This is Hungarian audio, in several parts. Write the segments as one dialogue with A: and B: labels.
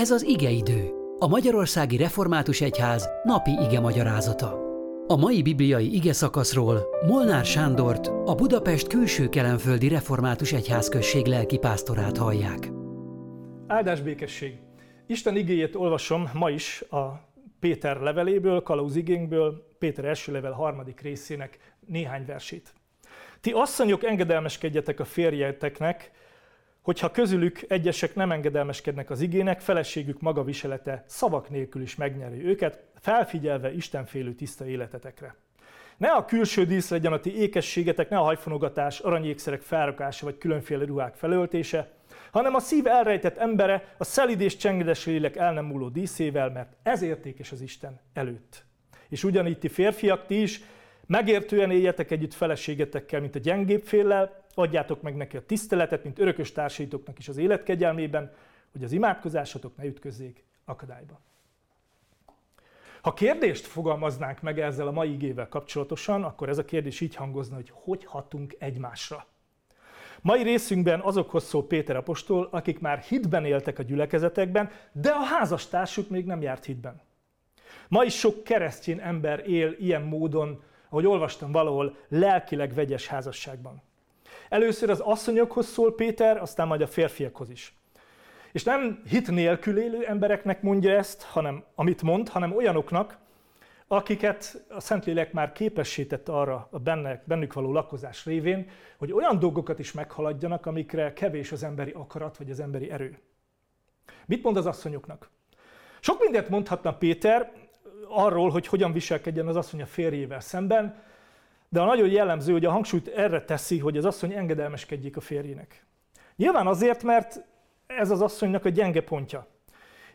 A: Ez az igeidő, a Magyarországi Református Egyház napi ige magyarázata. A mai bibliai ige szakaszról Molnár Sándort, a Budapest külső kelenföldi Református Egyházközség lelki pásztorát hallják.
B: Áldás békesség! Isten igéjét olvasom ma is a Péter leveléből, Kalauz igénkből, Péter első level harmadik részének néhány versét. Ti asszonyok engedelmeskedjetek a férjeteknek, hogyha közülük egyesek nem engedelmeskednek az igének, feleségük maga viselete szavak nélkül is megnyeri őket, felfigyelve Istenfélő tiszta életetekre. Ne a külső dísz legyen a ti ékességetek, ne a hajfonogatás, aranyékszerek felrakása vagy különféle ruhák felöltése, hanem a szív elrejtett embere a szelid és csengedes lélek el nem múló díszével, mert ez értékes az Isten előtt. És ugyanígy ti férfiak, ti is megértően éljetek együtt feleségetekkel, mint a gyengébb féllel, adjátok meg neki a tiszteletet, mint örökös társaitoknak is az életkegyelmében, hogy az imádkozásatok ne ütközzék akadályba. Ha kérdést fogalmaznánk meg ezzel a mai igével kapcsolatosan, akkor ez a kérdés így hangozna, hogy hogy hatunk egymásra. Mai részünkben azokhoz szól Péter apostol, akik már hitben éltek a gyülekezetekben, de a házastársuk még nem járt hitben. Ma is sok keresztény ember él ilyen módon, ahogy olvastam valahol, lelkileg vegyes házasságban. Először az asszonyokhoz szól Péter, aztán majd a férfiakhoz is. És nem hit nélkül élő embereknek mondja ezt, hanem amit mond, hanem olyanoknak, akiket a Szentlélek már képesített arra a benne, bennük való lakozás révén, hogy olyan dolgokat is meghaladjanak, amikre kevés az emberi akarat vagy az emberi erő. Mit mond az asszonyoknak? Sok mindent mondhatna Péter arról, hogy hogyan viselkedjen az asszony a férjével szemben, de a nagyon jellemző, hogy a hangsúlyt erre teszi, hogy az asszony engedelmeskedjék a férjének. Nyilván azért, mert ez az asszonynak a gyenge pontja.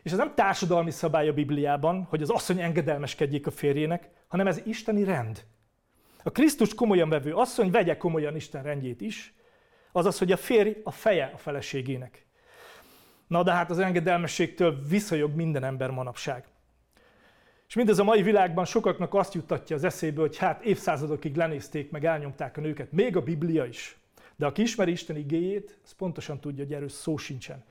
B: És ez nem társadalmi szabály a Bibliában, hogy az asszony engedelmeskedjék a férjének, hanem ez isteni rend. A Krisztus komolyan vevő asszony vegye komolyan Isten rendjét is, azaz, hogy a férj a feje a feleségének. Na de hát az engedelmességtől visszajog minden ember manapság. És mindez a mai világban sokaknak azt juttatja az eszébe, hogy hát évszázadokig lenézték, meg elnyomták a nőket, még a Biblia is. De aki ismeri Isten igéjét, az pontosan tudja, hogy erről szó sincsen.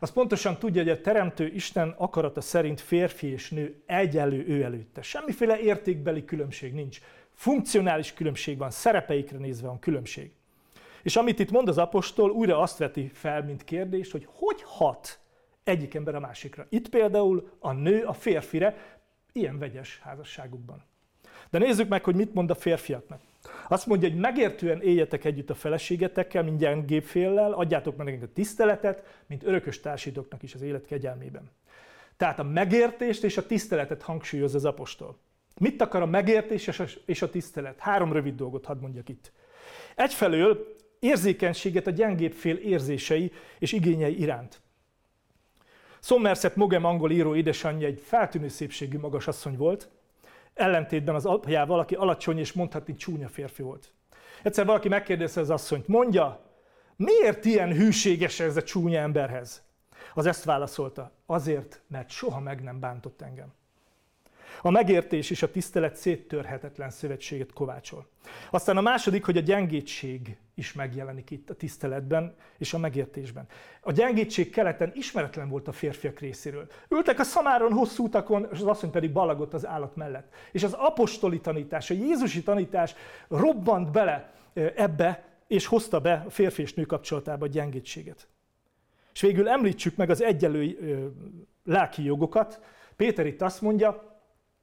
B: Az pontosan tudja, hogy a Teremtő Isten akarata szerint férfi és nő egyenlő ő előtte. Semmiféle értékbeli különbség nincs. Funkcionális különbség van, szerepeikre nézve van különbség. És amit itt mond az apostol, újra azt veti fel, mint kérdést, hogy hogy hat egyik ember a másikra. Itt például a nő a férfire, ilyen vegyes házasságukban. De nézzük meg, hogy mit mond a férfiaknak. Azt mondja, hogy megértően éljetek együtt a feleségetekkel, mint gyengébb féllel, adjátok meg a tiszteletet, mint örökös társítoknak is az élet kegyelmében. Tehát a megértést és a tiszteletet hangsúlyoz az apostol. Mit akar a megértés és a tisztelet? Három rövid dolgot hadd mondjak itt. Egyfelől érzékenységet a gyengébb fél érzései és igényei iránt. Somerset Mogem angol író édesanyja egy feltűnő szépségű magas asszony volt, ellentétben az apjával, aki alacsony és mondhatni csúnya férfi volt. Egyszer valaki megkérdezte az asszonyt, mondja, miért ilyen hűséges ez a csúnya emberhez? Az ezt válaszolta, azért, mert soha meg nem bántott engem. A megértés és a tisztelet széttörhetetlen szövetséget kovácsol. Aztán a második, hogy a gyengétség is megjelenik itt a tiszteletben és a megértésben. A gyengétség keleten ismeretlen volt a férfiak részéről. Ültek a szamáron hosszú utakon, és az asszony pedig balagott az állat mellett. És az apostoli tanítás, a Jézusi tanítás robbant bele ebbe, és hozta be a férfi és nő kapcsolatába a gyengétséget. És végül említsük meg az egyenlő lelki jogokat. Péter itt azt mondja,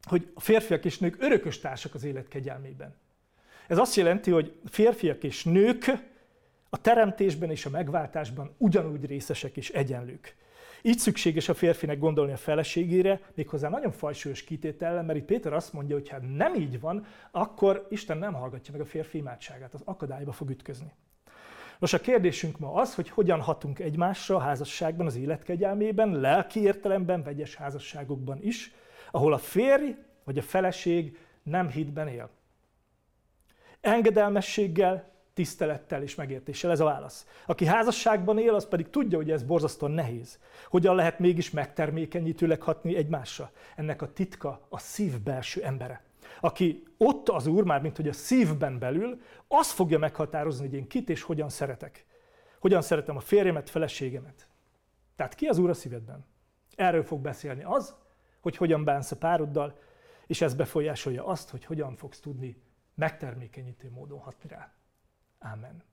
B: hogy a férfiak és nők örökös társak az élet kegyelmében. Ez azt jelenti, hogy férfiak és nők a teremtésben és a megváltásban ugyanúgy részesek és egyenlők. Így szükséges a férfinek gondolni a feleségére, méghozzá nagyon fajsúlyos kitétellel, mert itt Péter azt mondja, hogy ha nem így van, akkor Isten nem hallgatja meg a férfi imádságát, az akadályba fog ütközni. Nos, a kérdésünk ma az, hogy hogyan hatunk egymásra a házasságban, az életkegyelmében, lelki értelemben, vegyes házasságokban is, ahol a férj vagy a feleség nem hitben él. Engedelmességgel, tisztelettel és megértéssel, ez a válasz. Aki házasságban él, az pedig tudja, hogy ez borzasztóan nehéz. Hogyan lehet mégis megtermékenyítőleg hatni egymásra? Ennek a titka a szív belső embere. Aki ott az Úr, már mint hogy a szívben belül, az fogja meghatározni, hogy én kit és hogyan szeretek. Hogyan szeretem a férjemet, feleségemet. Tehát ki az Úr a szívedben? Erről fog beszélni az, hogy hogyan bánsz a pároddal, és ez befolyásolja azt, hogy hogyan fogsz tudni megtermékenyítő módon hatni rá. Amen.